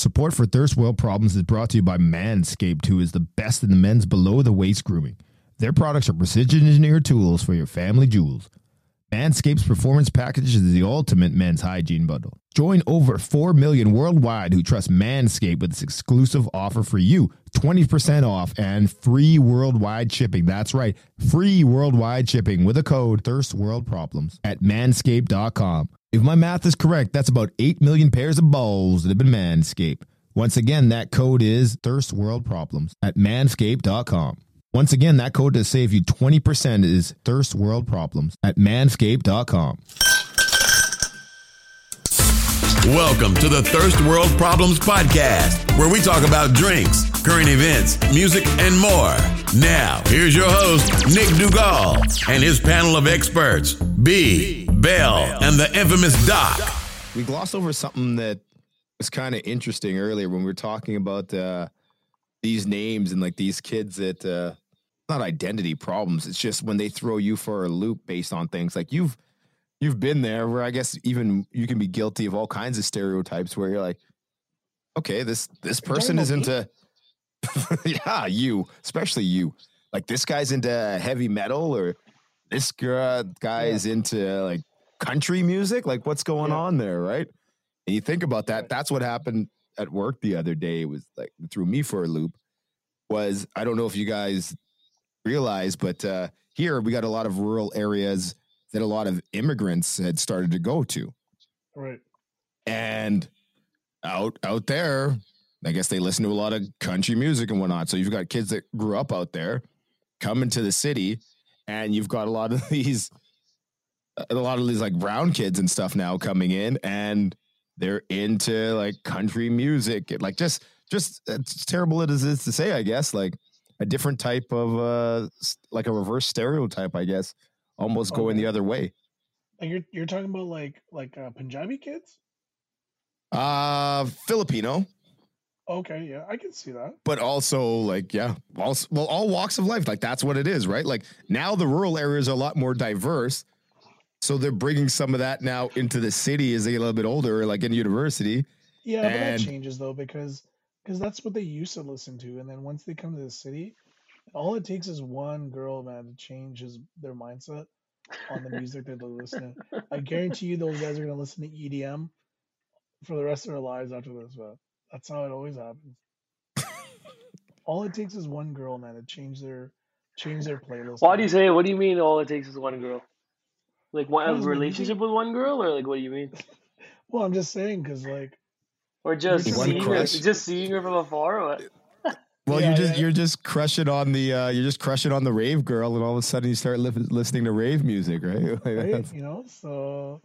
Support for Thirst World Problems is brought to you by Manscaped, who is the best in the men's below the waist grooming. Their products are precision engineered tools for your family jewels. Manscaped's performance package is the ultimate men's hygiene bundle. Join over 4 million worldwide who trust Manscaped with this exclusive offer for you 20% off and free worldwide shipping. That's right, free worldwide shipping with a code Thirst World Problems at manscaped.com. If my math is correct, that's about 8 million pairs of balls that have been Manscaped. Once again, that code is Thirst World Problems at manscaped.com. Once again, that code to save you 20% is Thirst World Problems at manscaped.com. Welcome to the Thirst World Problems Podcast, where we talk about drinks, current events, music, and more. Now, here's your host, Nick Dugal, and his panel of experts, B, Bell, and the infamous Doc. We glossed over something that was kind of interesting earlier when we were talking about uh, these names and like these kids that uh, not identity problems. It's just when they throw you for a loop based on things like you've you've been there where I guess even you can be guilty of all kinds of stereotypes where you're like, okay, this this person is into yeah, you, especially you. Like this guy's into heavy metal or this girl, guy Yeah. is into like country music. Like what's going Yeah. on there, right? And you think about that, that's what happened at work the other day. It was like threw me for a loop. Was I don't know if you guys realize, but uh here we got a lot of rural areas that a lot of immigrants had started to go to. Right. And out out there, I guess they listen to a lot of country music and whatnot. So you've got kids that grew up out there coming to the city, and you've got a lot of these a lot of these like brown kids and stuff now coming in and they're into like country music like just just it's terrible it is to say i guess like a different type of uh like a reverse stereotype i guess almost going the other way Like you're you're talking about like like uh, Punjabi kids? uh filipino Okay, yeah, I can see that. but also like yeah also well all walks of life like that's what it is right like now the rural areas are a lot more diverse so they're bringing some of that now into the city as they get a little bit older like in university Yeah, but that changes though because because that's what they used to listen to, and then once they come to the city, all it takes is one girl, man, to change his their mindset on the music that they're listening. I guarantee you, those guys are gonna listen to EDM for the rest of their lives after this. But that's how it always happens. all it takes is one girl, man, to change their change their playlist. Why do you say? What do you mean? All it takes is one girl. Like one a relationship with one girl, or like what do you mean? Well, I'm just saying because like Or just seeing her, just seeing her from afar? Or what? Well, Yeah, you're just yeah. you're just crushing on the uh, you're just crushing on the rave girl, and all of a sudden you start li- listening to rave music, right? Right, that's- you know, so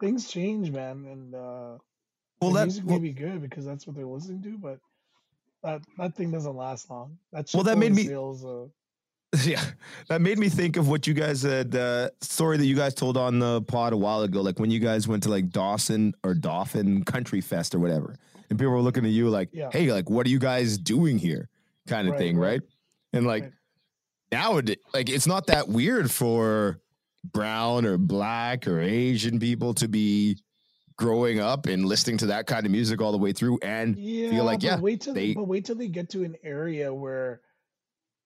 things change, man, and uh, well, that music well, may be good because that's what they're listening to, but that that thing doesn't last long. That's Well, that made me- sales, uh, yeah, that made me think of what you guys had uh, story that you guys told on the pod a while ago, like when you guys went to like Dawson or Dauphin Country Fest or whatever, and people were looking at you like, Yeah. "Hey, like, what are you guys doing here?" kind of Right, thing, right? right. And like Right. nowadays, like it's not that weird for brown or black or Asian people to be growing up and listening to that kind of music all the way through and yeah, like, yeah, wait till they- but wait till they get to an area where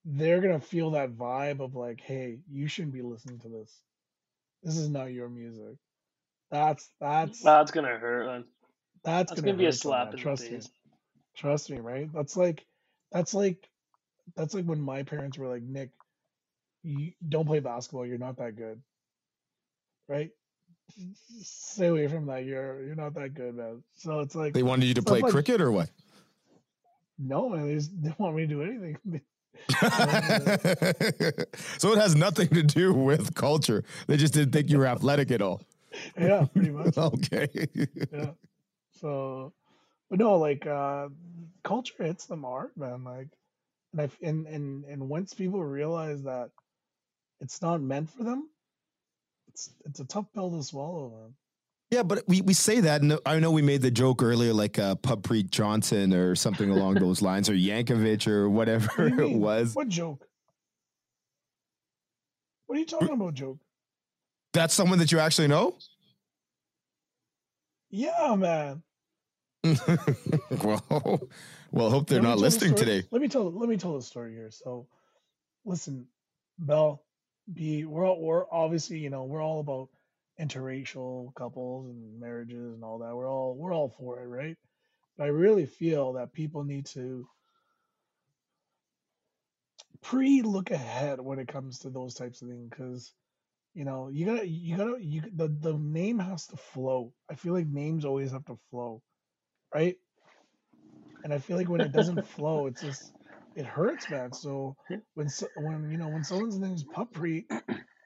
they're gonna feel that vibe of like, hey, you shouldn't be listening to this. This is not your music. That's that's That's gonna hurt, man. that's, That's gonna, gonna be a slap man, in the Trust me. face. Trust me, right? That's like that's like that's like when my parents were like, Nick, you don't play basketball, you're not that good. Right? Stay away from that. You're you're not that good, man. So it's like they wanted you to play like- cricket or what? no, man, they just didn't want me to do anything. so it has nothing to do with culture. They just didn't think you were athletic at all. yeah, pretty much. okay. Yeah. So but no, like uh culture hits them hard, man. Like and I and and and once people realize that it's not meant for them, it's it's a tough pill to swallow, man. Yeah, but we, we say that, and I know we made the joke earlier, like uh, Pub Preet Johnson or something along those lines, or Yankovic or whatever What it was. What joke? What are you talking about, joke? That's someone that you actually know. Yeah, man. well, well, hope they're Let not listening today. Let me tell let me tell the story here. So, listen, Bell, B, we're all, we're obviously you know we're all about interracial couples and marriages and all that. We're all we're all for it, right? But I really feel that people need to pre look ahead when it comes to those types of things because you know you gotta you gotta you the the name has to flow. I feel like names always have to flow, right? And I feel like when it doesn't flow, it's just it hurts, man. So when so, when you know when someone's name is Pupri,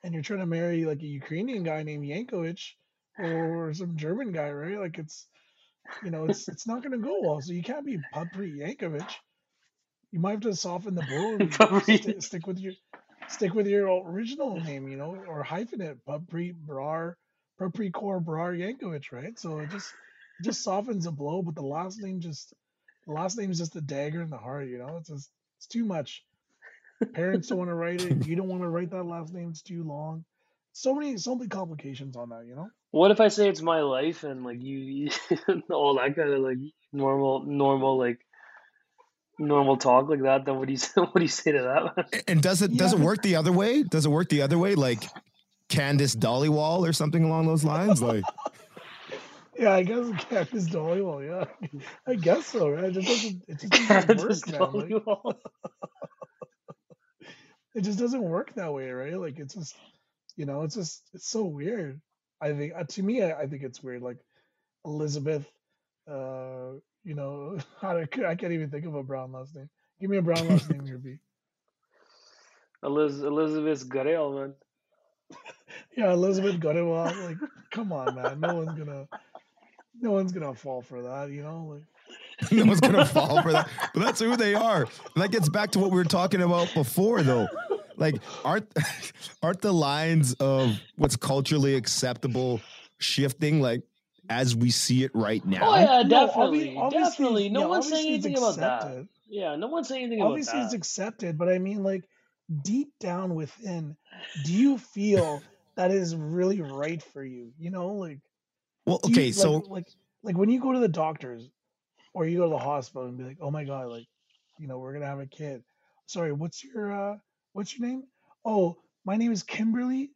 and you're trying to marry like a Ukrainian guy named Yankovich or some German guy, right? Like it's you know it's it's not gonna go well. So you can't be Pupri Yankovich. You might have to soften the blow Pupri. stick with your stick with your original name, you know, or hyphen it Pupri Brar Pupri Kor Brar Yankovich, right? So it just it just softens the blow, but the last name just the last name is just a dagger in the heart, you know. It's just it's too much. Parents don't want to write it. You don't want to write that last name. It's too long. So many so many complications on that, you know. What if I say it's my life and like you, you all that kind of like normal, normal like normal talk like that? Then what do you say? What do you say to that? And does it does it work the other way? Does it work the other way, like Candace Dhaliwal or something along those lines? Like, Yeah, I guess Candace Dhaliwal. Yeah, I guess so. Right? It just doesn't. It just doesn't Just work, tell man. you Like, all. It just doesn't work that way, right? Like it's just, you know, it's just it's so weird. I think uh, to me, I, I think it's weird. Like Elizabeth, uh, you know, I, don't- I can't even think of a brown last name. Give me a brown last name here, B. Eliz- Elizabeth Gurriel, man. Yeah, Elizabeth Gutterwall. Like, come on, man. No one's gonna, no one's gonna fall for that. You know, like. no one's gonna fall for that. But that's who they are. And that gets back to what we were talking about before, though. Like, aren't aren't the lines of what's culturally acceptable shifting like as we see it right now? Oh yeah, definitely, obvi- obviously- definitely. No yeah, one's saying obviously it's anything about that. Yeah, no one's saying anything about that. Obviously, it's accepted, but I mean, like, deep down within, do you feel that is really right for you? You know, like, Well, do you- okay, like- so like, like when you go to the doctors or you go to the hospital and be like, oh my god, like, you know, we're gonna have a kid. Sorry, what's your uh, what's your name? Oh, my name is Kimberly.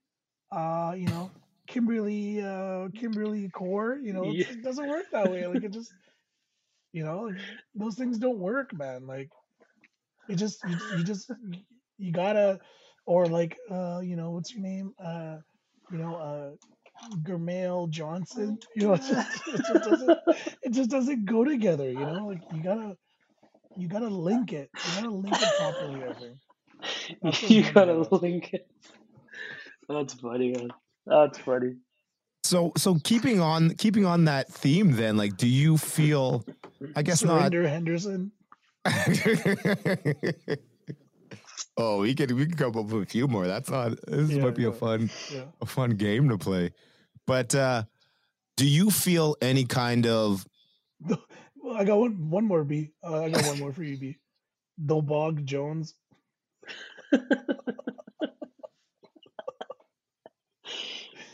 Uh, you know, Kimberly, uh, Kimberly Core. You know, Yeah. it doesn't work that way. Like, it just, you know, like, those things don't work, man. Like, it just, you, you just, you gotta, or like, uh, you know, what's your name? Uh, you know, uh, Germail Johnson. You know, it just, it just doesn't, it just doesn't go together. You know, like you gotta, you gotta link it. You gotta link it properly. I think. That's what you gotta about. link it. That's funny, man. That's funny. so so keeping on keeping on that theme, then, like, do you feel? I guess not. Surrender Henderson. oh, we could we could come up with a few more. That's not. This Yeah, might be a fun Yeah. a fun game to play. But uh do you feel any kind of Well, I got one, one more B. Uh, I got one more for you, B. Dobog Jones.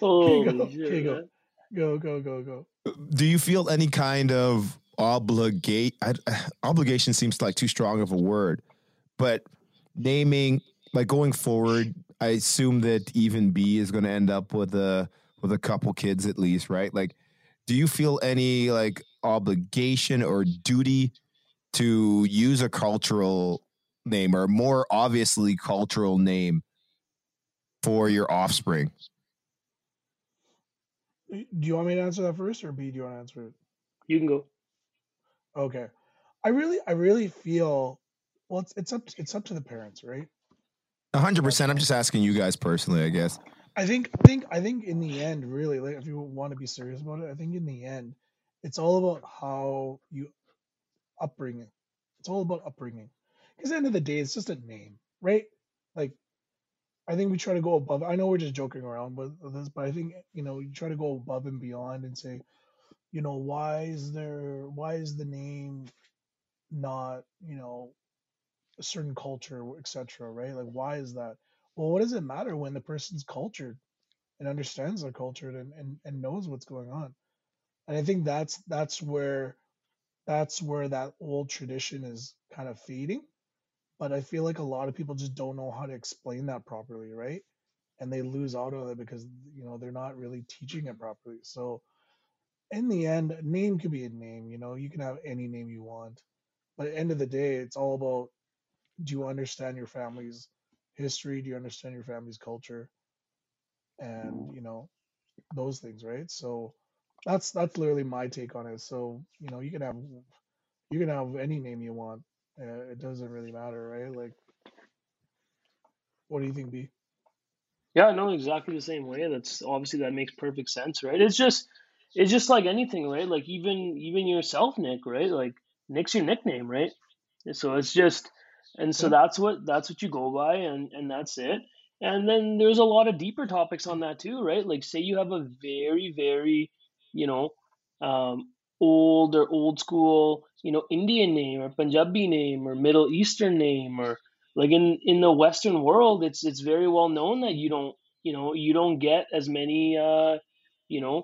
Holy go, shit, here you go. Go, go, go, go. do you feel any kind of obligate I, obligation seems like too strong of a word, but naming like going forward, I assume that even B is going to end up with a with a couple kids at least, right? Like, do you feel any like obligation or duty to use a cultural name or more obviously cultural name for your offspring? Do you want me to answer that first, or B? Do you want to answer it? You can go. Okay. I really, I really feel. Well, it's it's up it's up to the parents, right? Hundred percent. I'm just asking you guys personally, I guess. I think I think I think in the end, really, like if you want to be serious about it, I think in the end, it's all about how you upbringing. It's all about upbringing. Because end of the day, it's just a name, right? Like, I think we try to go above. I know we're just joking around with this, but I think you know you try to go above and beyond and say, you know, why is there? Why is the name not, you know, a certain culture, etc. Right? Like, why is that? Well, what does it matter when the person's cultured and understands their culture and, and, and knows what's going on? And I think that's that's where that's where that old tradition is kind of fading. But I feel like a lot of people just don't know how to explain that properly, right? And they lose out on it because you know they're not really teaching it properly. So in the end, name could be a name. You know, you can have any name you want, but at the end of the day, it's all about do you understand your family's history? Do you understand your family's culture? And you know those things, right? So that's that's literally my take on it. So you know, you can have you can have any name you want. Uh, it doesn't really matter, right? Like, what do you think, B? Yeah, no, exactly the same way. That's obviously that makes perfect sense, right? It's just it's just like anything, right? Like even even yourself, Nick, right? Like Nick's your nickname, right? So it's just and so that's what that's what you go by and and that's it. And then there's a lot of deeper topics on that too, right? Like say you have a very very, you know, um old or old school, you know, Indian name or Punjabi name or Middle Eastern name or like in in the western world it's it's very well known that you don't you know you don't get as many uh you know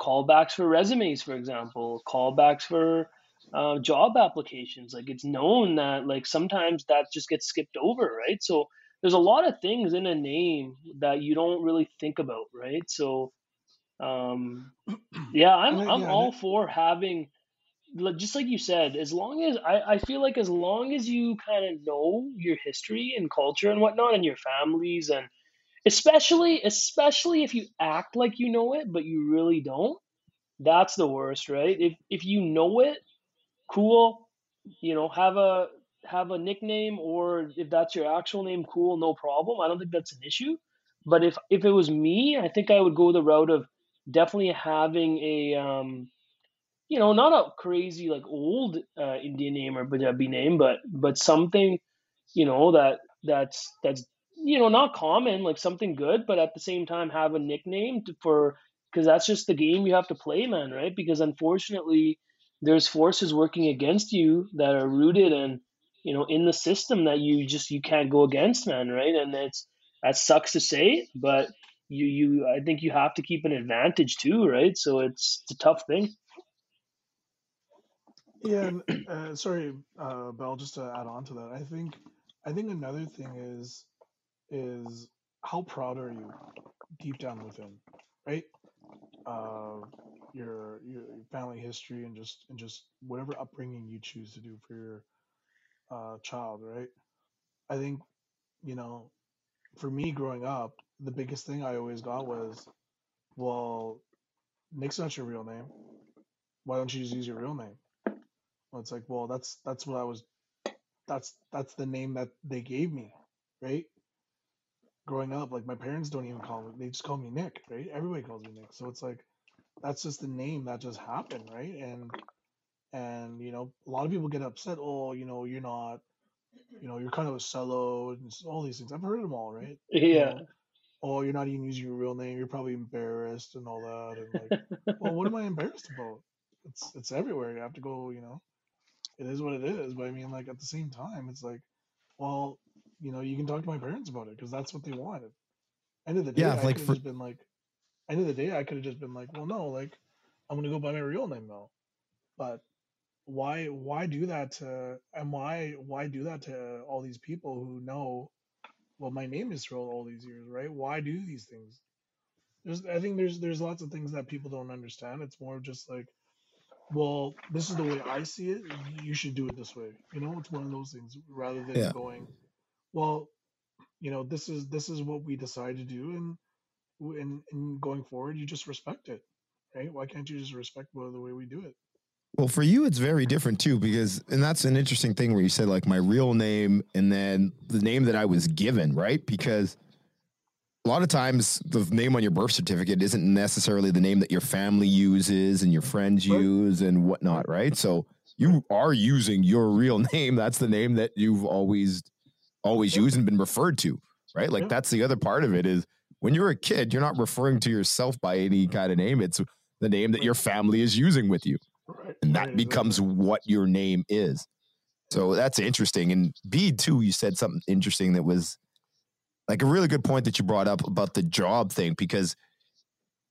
callbacks for resumes for example callbacks for uh, job applications. Like it's known that like sometimes that just gets skipped over right? So there's a lot of things in a name that you don't really think about right? So um yeah i'm i'm all for having just like you said, as long as I, I feel like as long as you kind of know your history and culture and whatnot and your families and especially especially if you act like you know it but you really don't, that's the worst, right? If if you know it, cool, you know, have a have a nickname or if that's your actual name, cool, no problem. I don't think that's an issue. But if if it was me, I think I would go the route of definitely having a um you know, not a crazy like old uh, Indian name or Punjabi name, but but something, you know, that that's that's you know not common, like something good, but at the same time have a nickname to, for because that's just the game you have to play, man, right? Because unfortunately, there's forces working against you that are rooted and you know in the system that you just you can't go against, man, right? And it's that sucks to say, but you you I think you have to keep an advantage too, right? So it's it's a tough thing. yeah, and uh, sorry, uh, Bell. Just to add on to that, I think I think another thing is is how proud are you deep down within, right? Uh, your your family history and just and just whatever upbringing you choose to do for your uh, child, right? I think you know, for me growing up, the biggest thing I always got was, well, Nick's not your real name. Why don't you just use your real name? Well, it's like, well, that's that's what I was. That's that's the name that they gave me, right? Growing up, like my parents don't even call me; they just call me Nick, right? Everybody calls me Nick, so it's like that's just the name that just happened, right? And and you know, a lot of people get upset. Oh, you know, you're not, you know, you're kind of a sellout and all these things. I've heard them all, right? You Yeah. know, oh, you're not even using your real name. You're probably embarrassed and all that. And like, well, what am I embarrassed about? It's it's everywhere. You have to go, you know. It is what it is. But I mean, like at the same time, it's like, well, you know, you can talk to my parents about it because that's what they wanted. End of the day, Yeah, I like could have for just been like, end of the day, I could have just been like, well, no, like, I'm gonna go by my real name now. But why why do that to and why why do that to all these people who know what my name is for all, these years, right? Why do these things? There's I think there's there's lots of things that people don't understand. It's more just like, well, this is the way I see it. You should do it this way. You know, it's one of those things rather than yeah. going, well, you know, this is this is what we decide to do, and and, and going forward, you just respect it, right? Why can't you just respect well, the way we do it? Well, for you, it's very different too, because, and that's an interesting thing where you said like my real name and then the name that I was given, right? Because a lot of times the name on your birth certificate isn't necessarily the name that your family uses and your friends use and whatnot, right? So you are using your real name. That's the name that you've always, always used and been referred to, right? Like that's the other part of it is when you're a kid, you're not referring to yourself by any kind of name. It's the name that your family is using with you Right. and right, that becomes what your name is. So that's interesting. And B too, you said something interesting that was like a really good point that you brought up about the job thing because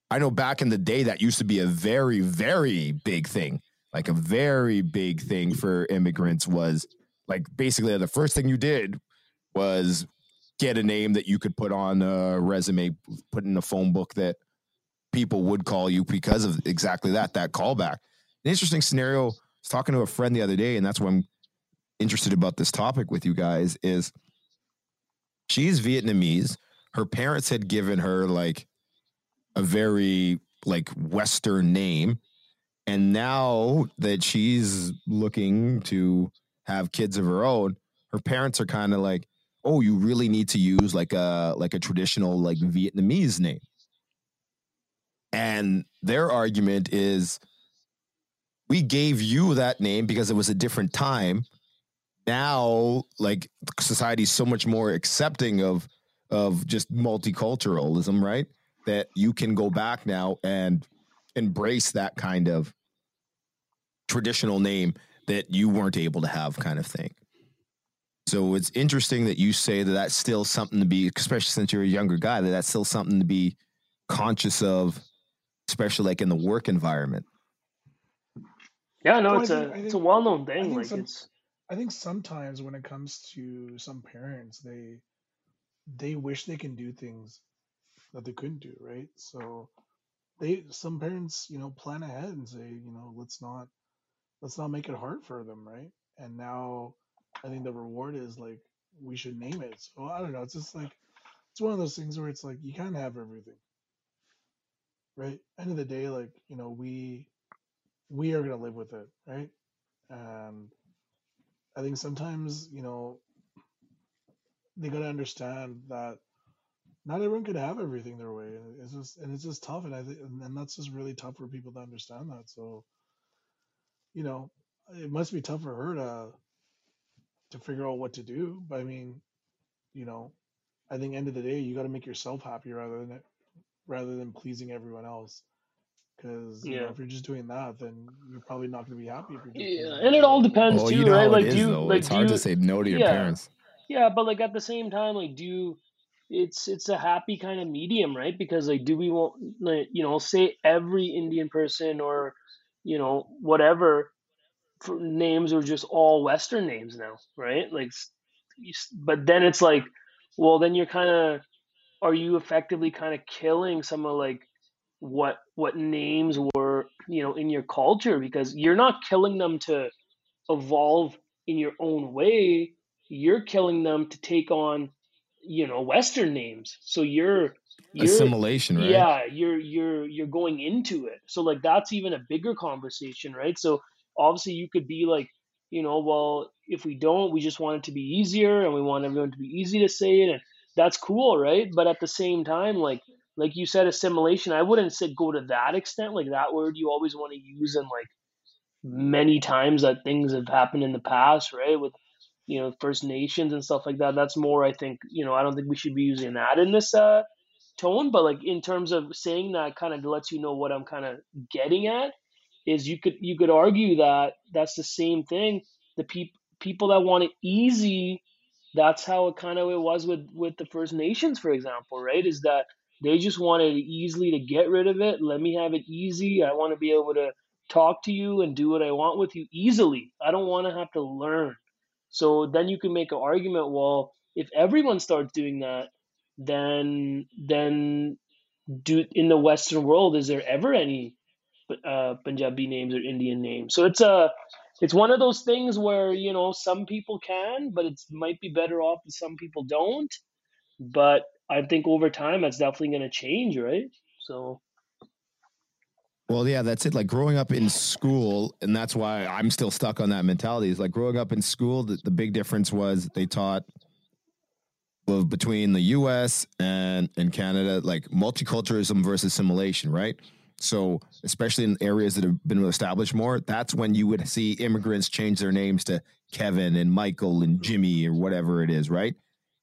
I know back in the day that used to be a very very big thing. like a very big thing for immigrants was like basically the first thing you did was get a name that you could put on a resume, put in a phone book that people would call you because of exactly that, that callback. An interesting scenario. I was talking to a friend the other day, and that's why I'm interested about this topic with you guys is she's Vietnamese. Her parents had given her like a very like Western name. And now that she's looking to have kids of her own, her parents are kind of like, oh, you really need to use like a like a traditional like Vietnamese name. And their argument is we gave you that name because it was a different time. Now, like society's so much more accepting of of just multiculturalism, right? That you can go back now and embrace that kind of traditional name that you weren't able to have, kind of thing. So it's interesting that you say that that's still something to be, especially since you're a younger guy, that that's still something to be conscious of, especially like in the work environment. Yeah, no, well, it's think, a think, it's a well known thing. Like some, it's. I think sometimes when it comes to some parents, they they wish they can do things that they couldn't do, right? So they some parents, you know, plan ahead and say, you know, let's not let's not make it hard for them, right? And now I think the reward is like we should name it. So I don't know. It's just like it's one of those things where it's like you can't have everything, right? End of the day, like you know, we we are gonna live with it, right? And I think sometimes you know they gotta understand that not everyone could have everything their way. And It's just and it's just tough, and I think and that's just really tough for people to understand that. So you know, it must be tough for her to to figure out what to do. But I mean, you know, I think end of the day, you got to make yourself happy rather than rather than pleasing everyone else. Because yeah. know, if you're just doing that, then you're probably not going to be happy. yeah, and it all depends well, too, you know right? Like, do you, like, it's hard you, to say no to your yeah, parents. Yeah, but like at the same time, like, do you, it's it's a happy kind of medium, right? Because like, do we want, like, you know, say every Indian person or, you know, whatever names are just all Western names now, right? Like, but then it's like, well, then you're kind of, are you effectively kind of killing some of like what what names were you know in your culture because you're not killing them to evolve in your own way. You're killing them to take on you know western names. So you're, you're assimilation right? yeah you're you're you're going into it. So like that's even a bigger conversation right? So obviously you could be like you know well if we don't we just want it to be easier and we want everyone to be easy to say it and that's cool right? But at the same time like like you said assimilation i wouldn't say go to that extent like that word you always want to use in like many times that things have happened in the past right with you know first nations and stuff like that that's more i think you know i don't think we should be using that in this uh tone but like in terms of saying that kind of lets you know what i'm kind of getting at is you could you could argue that that's the same thing. The people people that want it easy, that's how it kind of it was with with the First Nations, for example, right? Is that they just wanted easily to get rid of it. Let me have it easy. I want to be able to talk to you and do what I want with you easily. I don't want to have to learn. So then you can make an argument. Well, if everyone starts doing that, then then do in the Western world is there ever any uh, Punjabi names or Indian names. So it's a it's one of those things where you know some people can, but it might be better off if some people don't. But I think over time that's definitely going to change, right? So. Well, yeah, that's it. Like growing up in school, and that's why I'm still stuck on that mentality. Is like growing up in school, the, the big difference was they taught well, between the U.S. and and Canada, like multiculturalism versus assimilation, right? So, especially in areas that have been established more, that's when you would see immigrants change their names to Kevin and Michael and Jimmy or whatever it is, right?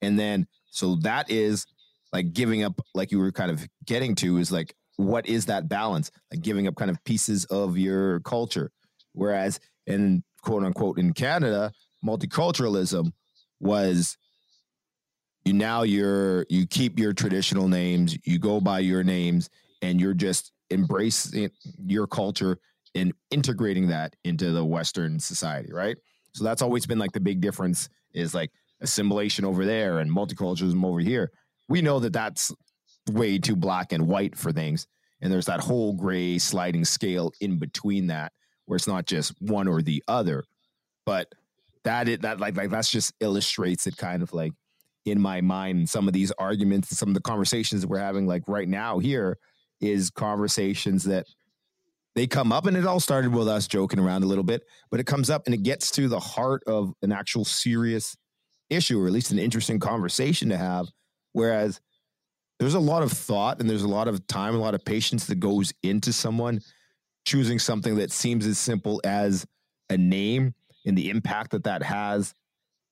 And then, so that is like giving up, like you were kind of getting to, is like, what is that balance? Like giving up kind of pieces of your culture. Whereas in quote unquote in Canada, multiculturalism was you now you're you keep your traditional names, you go by your names, and you're just embracing your culture and integrating that into the Western society, right? So that's always been like the big difference is like assimilation over there and multiculturalism over here. We know that that's way too black and white for things. And there's that whole gray sliding scale in between that, where it's not just one or the other. But that it that like like that's just illustrates it kind of like in my mind some of these arguments and some of the conversations that we're having like right now here is conversations that they come up and it all started with us joking around a little bit but it comes up and it gets to the heart of an actual serious issue or at least an interesting conversation to have whereas there's a lot of thought and there's a lot of time a lot of patience that goes into someone choosing something that seems as simple as a name and the impact that that has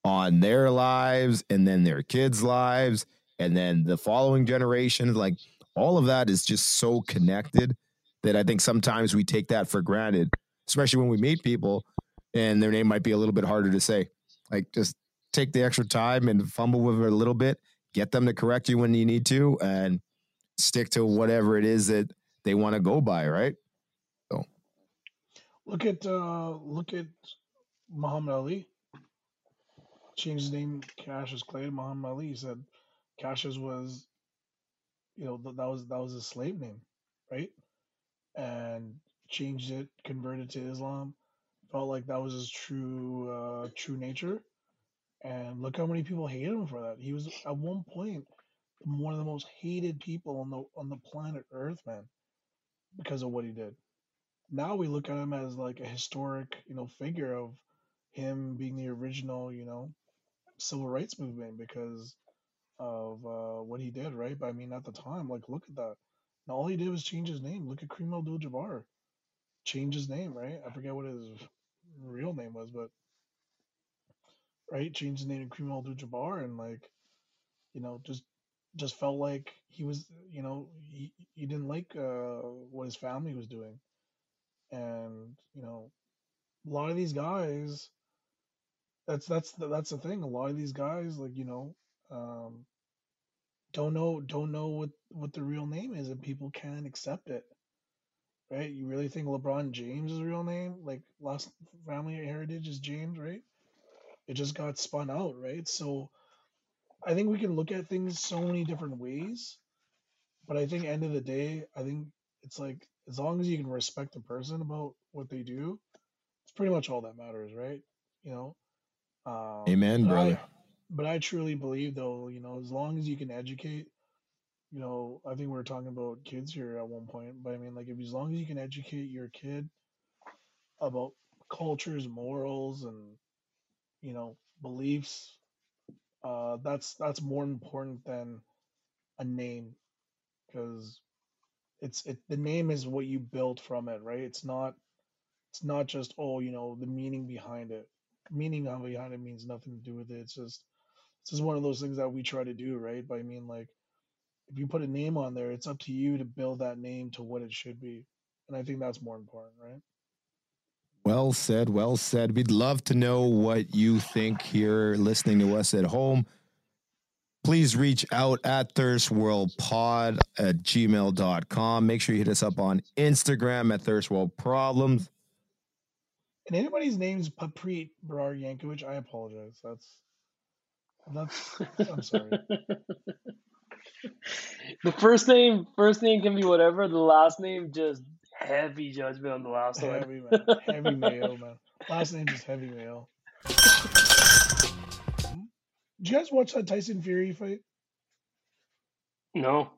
on their lives and then their kids' lives and then the following generations. Like all of that is just so connected that I think sometimes we take that for granted, especially when we meet people and their name might be a little bit harder to say. Like just take the extra time and fumble with it a little bit, get them to correct you when you need to, and stick to whatever it is that they want to go by, right? So Look at uh look at Muhammad Ali. Changed his name Cassius Clay Muhammad Ali. Said Cassius was you know th- that was that was his slave name, right? And changed it, converted to Islam. Felt like that was his true uh true nature. And look how many people hated him for that. He was at one point one of the most hated people on the on the planet Earth, man, because of what he did. Now we look at him as like a historic, you know, figure of him being the original, you know, civil rights movement because of uh, what he did, right? But I mean, at the time, like, look at that. Now all he did was change his name. Look at Kareem Abdul-Jabbar, change his name, right? I forget what his real name was, but right, changed his name to Kareem Abdul-Jabbar, and like, you know, just just felt like he was, you know, he, he didn't like uh, what his family was doing, and you know, a lot of these guys that's that's the, that's the thing. A lot of these guys, like you know, um, don't know don't know what what the real name is, and people can't accept it. Right? You really think LeBron James' is real name, like last family heritage, is James, right? It just got spun out, right? So I think we can look at things so many different ways, but I think end of the day, I think it's like as long as you can respect the person about what they do, it's pretty much all that matters, right? You know, um, Amen, brother. I, but I truly believe though, you know, as long as you can educate, you know, I think we were talking about kids here at one point, but I mean, like, if as long as you can educate your kid about cultures, morals, and you know, beliefs, uh, that's that's more important than a name, because it's it the name is what you build from it, right? It's not it's not just oh, you know, the meaning behind it. Meaning behind it means nothing to do with it. It's just it's just one of those things that we try to do, right? But I mean, like, if you put a name on there, it's up to you to build that name to what it should be, and I think that's more important, right? Well said, well said. We'd love to know what you think here listening to us at home. Please reach out at thirstworldpod at gmail.com. Make sure you hit us up on Instagram at thirstworldproblems. And anybody's name is Paprit Barar Yankovic, I apologize. That's that's I'm sorry. the first name, first name can be whatever. The last name, just heavy judgment on the last one. Heavy man, heavy male man. Last name is heavy male. Did you guys watch that Tyson Fury fight? No,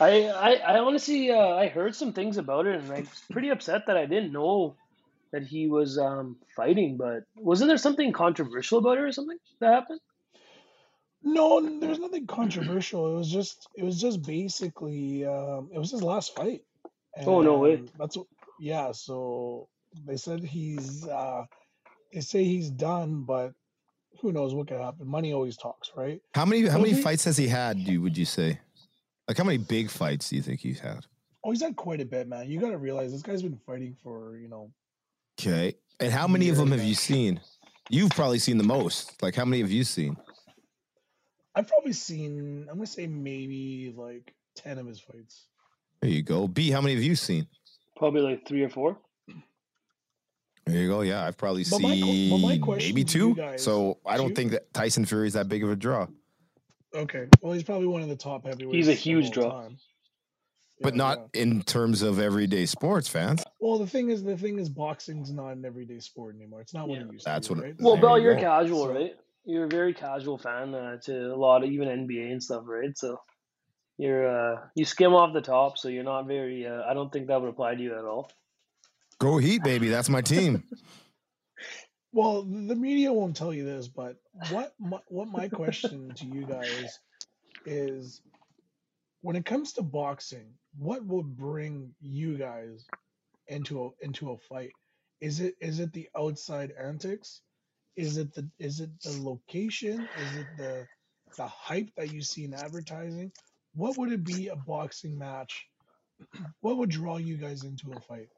I, I, I honestly, uh, I heard some things about it, and I'm pretty upset that I didn't know that he was um, fighting. But wasn't there something controversial about it or something that happened? No, there's nothing controversial. It was just it was just basically um, it was his last fight. Oh no way! And that's what, yeah. So they said he's uh, they say he's done, but who knows what could happen? Money always talks, right? How many how Well, many he- fights has he had, do would you say? Like how many big fights do you think he's had? Oh, he's had quite a bit, man. You got to realize this guy's been fighting for you know. Okay. And how many of them have you seen? You've probably seen the most. Like how many have you seen? I've probably seen. I'm gonna say maybe like ten of his fights. There you go. B, how many have you seen? Probably like three or four. There you go. Yeah, I've probably But my que- my seen maybe two. guys- so I don't to- think that Tyson Fury is that big of a draw, Okay. Well, he's probably one of the top heavyweights. He's a huge draw. time. but Yeah, not yeah. in terms of everyday sports fans. Well, the thing is, the thing is, boxing's not an everyday sport anymore. It's not what Yeah. it used That's to be. what- right? Well, There Bell, you you're go. casual, So- right? You're a very casual fan uh, to a lot of even NBA and stuff, right? So you're uh, you skim off the top, so you're not very. Uh, I don't think that would apply to you at all. Go Heat, baby. That's my team. Well, the media won't tell you this, but what my, what my question to you guys is, when it comes to boxing, what would bring you guys into a into a fight? Is it is it the outside antics? Is it the is it the location? Is it the the hype that you see in advertising? What would it be a boxing match? What would draw you guys into a fight?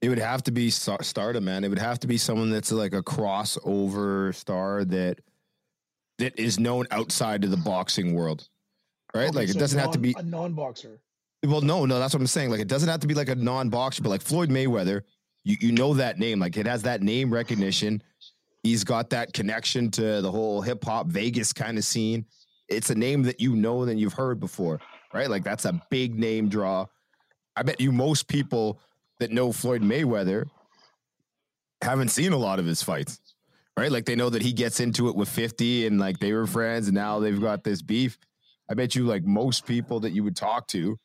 It would have to be star- stardom, man. It would have to be someone that's like a crossover star that that is known outside of the boxing world, right? Okay, like it doesn't have to be. a non-boxer. Well, no, no, that's what I'm saying. Like it doesn't have to be like a non-boxer, but like Floyd Mayweather, you you know that name. Like it has that name recognition. He's got that connection to the whole hip hop Vegas kind of scene. It's a name that you know and you've heard before, right? Like that's a big name draw. I bet you most people that know Floyd Mayweather haven't seen a lot of his fights, right? Like they know that he gets into it with 50 and like they were friends and now they've got this beef. I bet you like most people that you would talk to,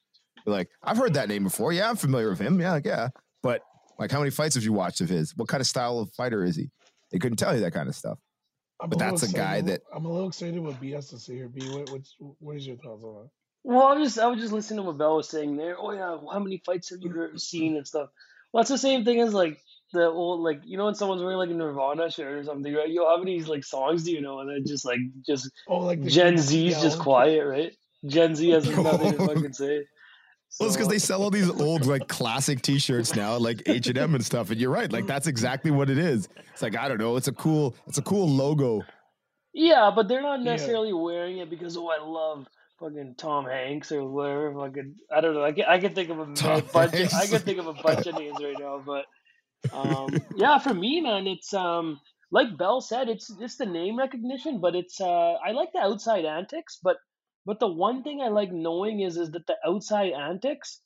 like, I've heard that name before. Yeah, I'm familiar with him. Yeah, like, yeah. But like, how many fights have you watched of his? What kind of style of fighter is he? They couldn't tell you that kind of stuff. I'm But little that's a excited- guy that- I'm a little excited what B has to say here. B, what, what's what is your thoughts on that? Well, I was just I was just listening to what Bell was saying there. Oh yeah, how many fights have you seen and stuff? Well, it's the same thing as like the old like you know when someone's wearing like a Nirvana shirt or something, right? Yo, how many like songs do you know? And then just like just Oh, like the Gen kids Z's just quiet, right? Gen Z has nothing to fucking say. Well, it's because they sell all these old like classic T-shirts now, like H and M and stuff. And you're right, like that's exactly what it is. It's like I don't know, it's a cool, it's a cool logo. Yeah, but they're not Yeah. necessarily wearing it because oh I love fucking Tom Hanks or whatever fucking I don't know. I can I can think of a Tom bunch of, I can think of a bunch of names right now, but um yeah, for me man, it's um like Bell said, it's it's the name recognition, but it's uh I like the outside antics, but but the one thing I like knowing is is that the outside antics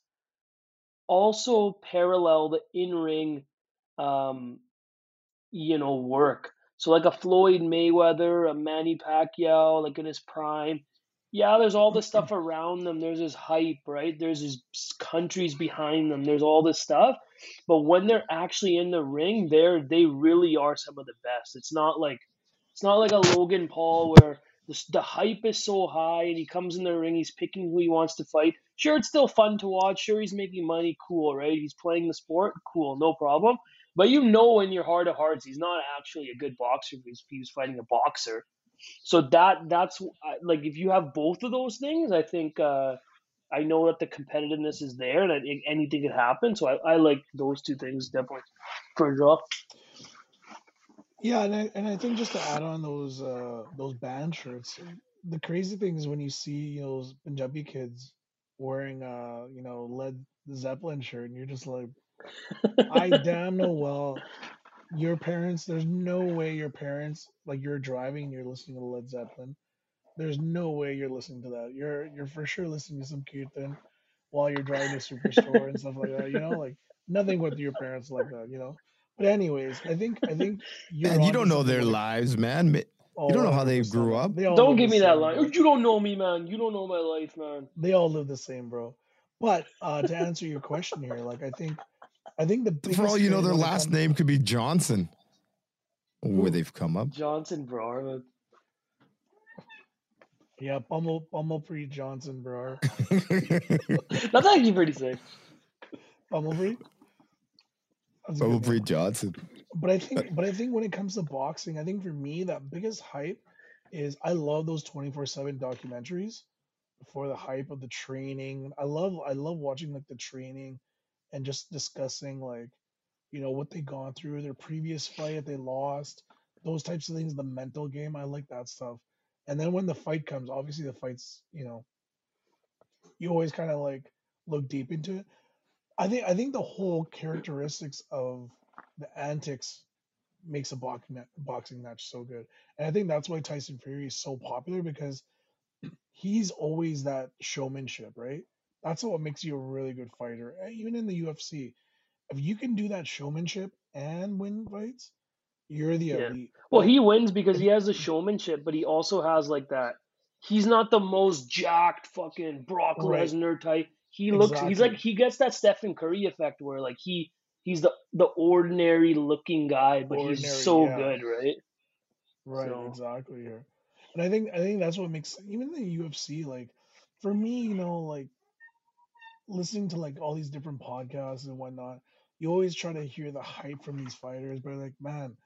also parallel the in-ring um you know work. So like a Floyd Mayweather, a Manny Pacquiao, like in his prime. Yeah, there's all this stuff around them. There's this hype, right? There's these countries behind them. There's all this stuff. But when they're actually in the ring, they're they really are some of the best. It's not like it's not like a Logan Paul where the, the hype is so high and he comes in the ring, he's picking who he wants to fight. Sure, it's still fun to watch. Sure, he's making money. Cool, right? He's playing the sport. Cool, no problem. But you know in your heart of hearts, he's not actually a good boxer if he's fighting a boxer. So that that's like if you have both of those things, I think uh, I know that the competitiveness is there and I anything could happen. So I, I like those two things definitely for draw. Yeah, and I, and I think just to add on those uh those band shirts, the crazy thing is when you see you know those Punjabi kids wearing uh you know Led Zeppelin shirt, and you're just like, I damn know well your parents. There's no way your parents like you're driving, and you're listening to Led Zeppelin. There's no way you're listening to that. You're you're for sure listening to some kirtan while you're driving to superstore and stuff like that. You know, like nothing with your parents like that. You know. But anyways, I think I think you're And you don't know their when lives, man. You don't know how they 100%. grew up. They Don't give me that line. bro. You don't know me, man. You don't know my life, man. They all live the same, bro. But uh, to answer your question here, like I think, I think the For all you know, their last comes- name could be Johnson. Where they've come up. Johnson, bro. yeah, Pummel Pummelpreet Johnson, bro. That's actually pretty sick. Pummelpreet. That's a good Johnson. But I think, but I think when it comes to boxing, I think for me that biggest hype is I love those twenty four seven documentaries for the hype of the training. I love, I love watching like the training and just discussing like, you know, what they gone through, their previous fight that they lost, those types of things. The mental game, I like that stuff. And then when the fight comes, obviously the fights, you know, you always kind of like look deep into it. I think I think the whole characteristics of the antics makes a boxing boxing match so good. And I think that's why Tyson Fury is so popular because he's always that showmanship, right? That's what makes you a really good fighter. Eh, even in the UFC, if you can do that showmanship and win fights, you're the yeah. elite. Well, he wins because he has the showmanship, but he also has like that. He's not the most jacked fucking Brock right. Lesnar type. He looks. Exactly. He's like he gets that Stephen Curry effect where like he he's the the ordinary looking guy, but ordinary, he's so yeah. good, right? Right, so. exactly. Yeah. And I think I think that's what makes even the UFC like for me, you know, like listening to like all these different podcasts and whatnot, you always try to hear the hype from these fighters, but like, man,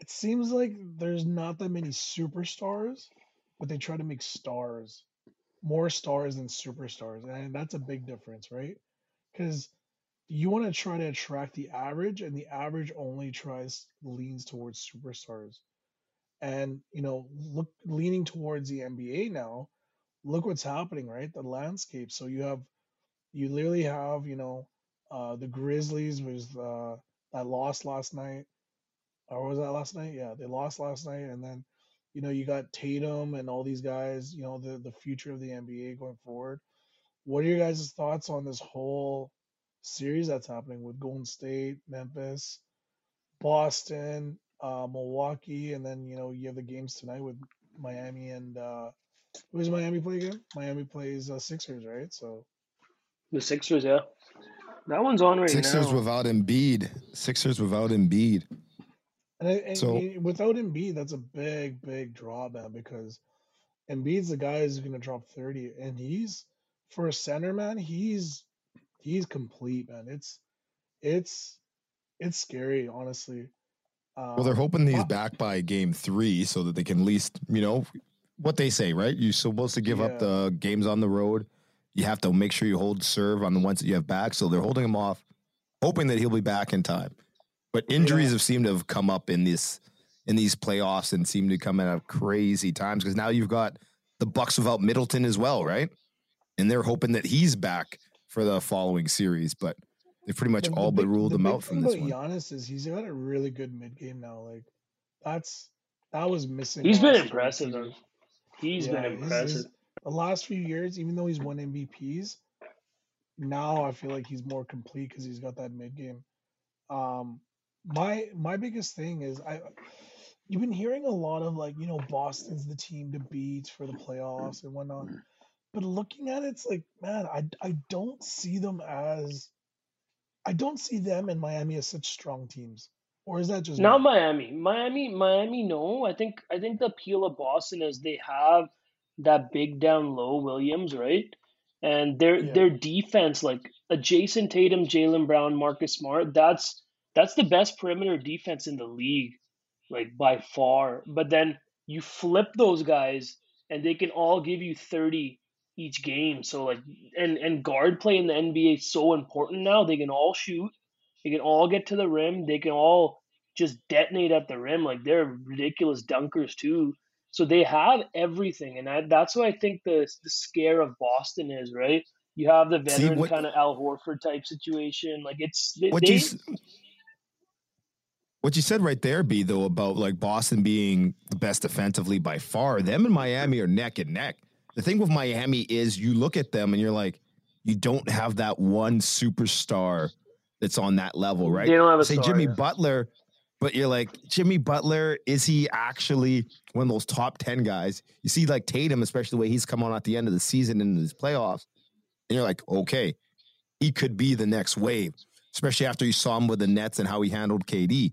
it seems like there's not that many superstars, but they try to make stars, more stars than superstars, and that's a big difference, right? Because you want to try to attract the average, and the average only tries leans towards superstars. And you know, look leaning towards the NBA now. Look what's happening, right? The landscape. So you have, you literally have, you know, uh, the Grizzlies was uh, that lost last night, or was that last night? Yeah, they lost last night, and then, you know, you got Tatum and all these guys. You know, the the future of the NBA going forward. What are your guys' thoughts on this whole series that's happening with Golden State, Memphis, Boston, uh, Milwaukee, and then you know you have the games tonight with Miami and uh, who does Miami play again? Miami plays uh, Sixers, right? So the Sixers, yeah, that one's on right Sixers now. Sixers without Embiid. Sixers without Embiid. And, and so without Embiid, that's a big, big drawback because Embiid's the guy who's going to drop thirty, and he's for a center man, he's he's complete, man. It's it's it's scary, honestly. Um, well, they're hoping he's back by game three so that they can at least, you know, what they say, right? You're supposed to give yeah. up the games on the road. You have to make sure you hold serve on the ones that you have back. So they're holding him off, hoping that he'll be back in time. But injuries yeah. have seemed to have come up in this in these playoffs and seem to come at crazy times because now you've got the Bucks without Middleton as well, right? And they're hoping that he's back for the following series, but they pretty much all but ruled him out from this one. Giannis is he's got a really good mid game now. Like that's that was missing. He's been impressive. Though. He's yeah, been impressive. His, his, the last few years, even though he's won MVPs, now I feel like he's more complete because he's got that mid game. Um, my my biggest thing is I you've been hearing a lot of like you know Boston's the team to beat for the playoffs and whatnot. Mm-hmm. But looking at it, it's like, man, I, I don't see them as I don't see them and Miami as such strong teams. Or is that just not me? Miami? Miami, Miami. No, I think I think the appeal of Boston is they have that big down low Williams, right? And their yeah. their defense, like a Jayson Tatum, Jaylen Brown, Marcus Smart, that's that's the best perimeter defense in the league, like by far. But then you flip those guys, and they can all give you thirty each game. So like and and guard play in the NBA is so important now. They can all shoot. They can all get to the rim. They can all just detonate at the rim. Like they're ridiculous dunkers too. So they have everything, and I, that's what I think the the scare of Boston is. Right? You have the veteran kind of Al Horford type situation. Like it's they, what you what you said right there, B though about like Boston being the best defensively by far. Them and Miami are neck and neck the thing with Miami is you look at them and you're like, you don't have that one superstar that's on that level, right? You don't have a Say star, Jimmy yeah. Butler, but you're like, Jimmy Butler, is he actually one of those top 10 guys? You see, like Tatum, especially the way he's come on at the end of the season in his playoffs, and you're like, okay, he could be the next wave, especially after you saw him with the Nets and how he handled KD.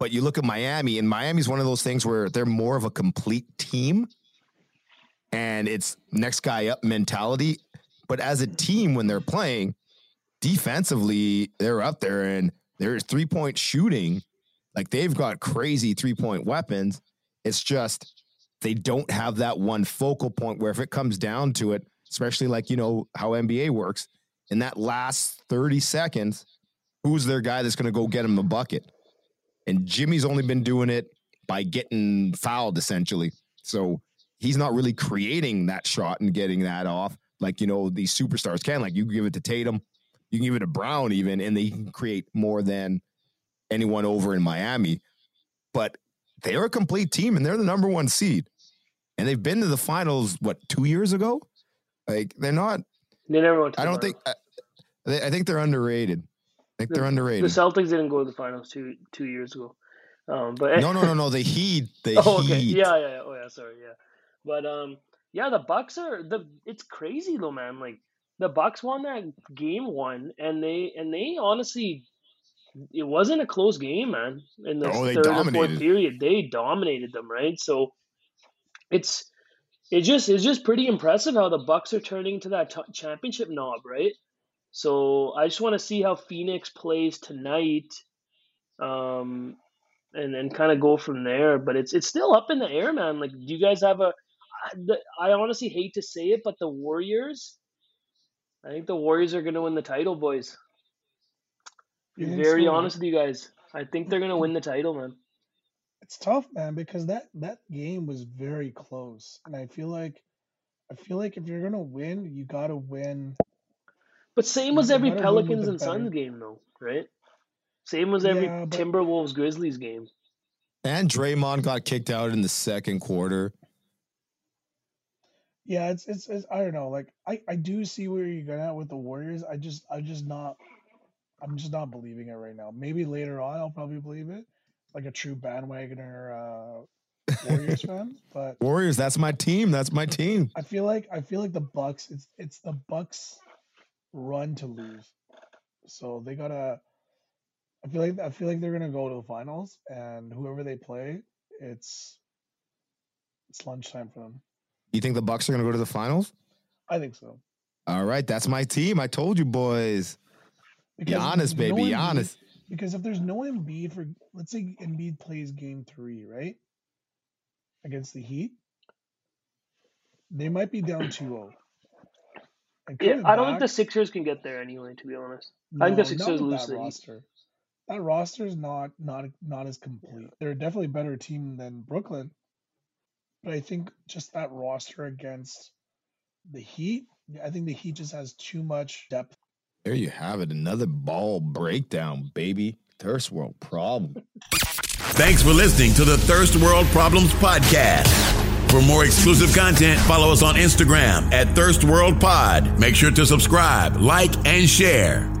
But you look at Miami, and Miami's one of those things where they're more of a complete team and it's next guy up mentality. But as a team, when they're playing defensively, they're up there and there's three point shooting. Like they've got crazy three point weapons. It's just they don't have that one focal point where if it comes down to it, especially like, you know, how NBA works, in that last 30 seconds, who's their guy that's going to go get him a bucket? And Jimmy's only been doing it by getting fouled essentially. So he's not really creating that shot and getting that off like you know these superstars can. Like you give it to Tatum, you can give it to Brown even, and they can create more than anyone over in Miami, but they're a complete team and they're the number one seed. And they've been to the finals, what, two years ago? Like, they're not, They never went I don't think. I, I think they're underrated. Think they're underrated. The. Celtics didn't go to the finals two two years ago. Um, but No, no, no, no. The Heat. The oh, okay. Heat. Yeah, yeah, yeah. Oh, yeah. Sorry. Yeah. But um, yeah, the Bucks are the. It's crazy though, man. Like the Bucks won that game one, and they and they honestly, it wasn't a close game, man. In the Oh, third or fourth period, they dominated them, right? So it's it just it's just pretty impressive how the Bucks are turning to that t- championship knob, right? So I just want to see how Phoenix plays tonight. Um, and then kind of go from there. But it's it's still up in the air, man. Like, do you guys have a? I- honestly hate to say it, but the Warriors. I think the Warriors are going to win the title, boys. Be very so, honest with you guys. I think they're going to win the title, man. It's tough, man, because that that game was very close, and I feel like I feel like if you're gonna win, you gotta win. But same You was every gotta win with Pelicans and Suns game, though, right? Same was every Yeah, but- Timberwolves Grizzlies game. And Draymond got kicked out in the second quarter. Yeah, it's, it's it's I don't know. Like I I do see where you're going at with the Warriors. I just I'm just not I'm just not believing it right now. Maybe later on I'll probably believe it, like a true bandwagoner uh, Warriors fan. But Warriors, that's my team. That's my team. I feel like I feel like the Bucks. It's it's the Bucks' run to lose. So they gotta. I feel like I feel like they're gonna go to the finals, and whoever they play, it's it's lunchtime for them. You think the Bucks are to go to the finals? I think so. All right, that's my team. I told you, boys. Be honest, there's baby. Embiid- honest. Because if there's no Embiid for, let's say Embiid plays Game Three, right, against the Heat, they might be down 2-0. And Yeah, coming I don't think the Sixers can get there anyway. To be honest, I think the Sixers lose that the Heat. roster. That roster is not not not as complete. They're definitely a better team than Brooklyn, but I think just that roster against the Heat, I think the Heat just has too much depth. There you have it. Another ball breakdown, baby. Thirst world problem. Thanks for listening to the Thirst World Problems Podcast. For more exclusive content, follow us on Instagram at Thirst World Pod. Make sure to subscribe, like, and share.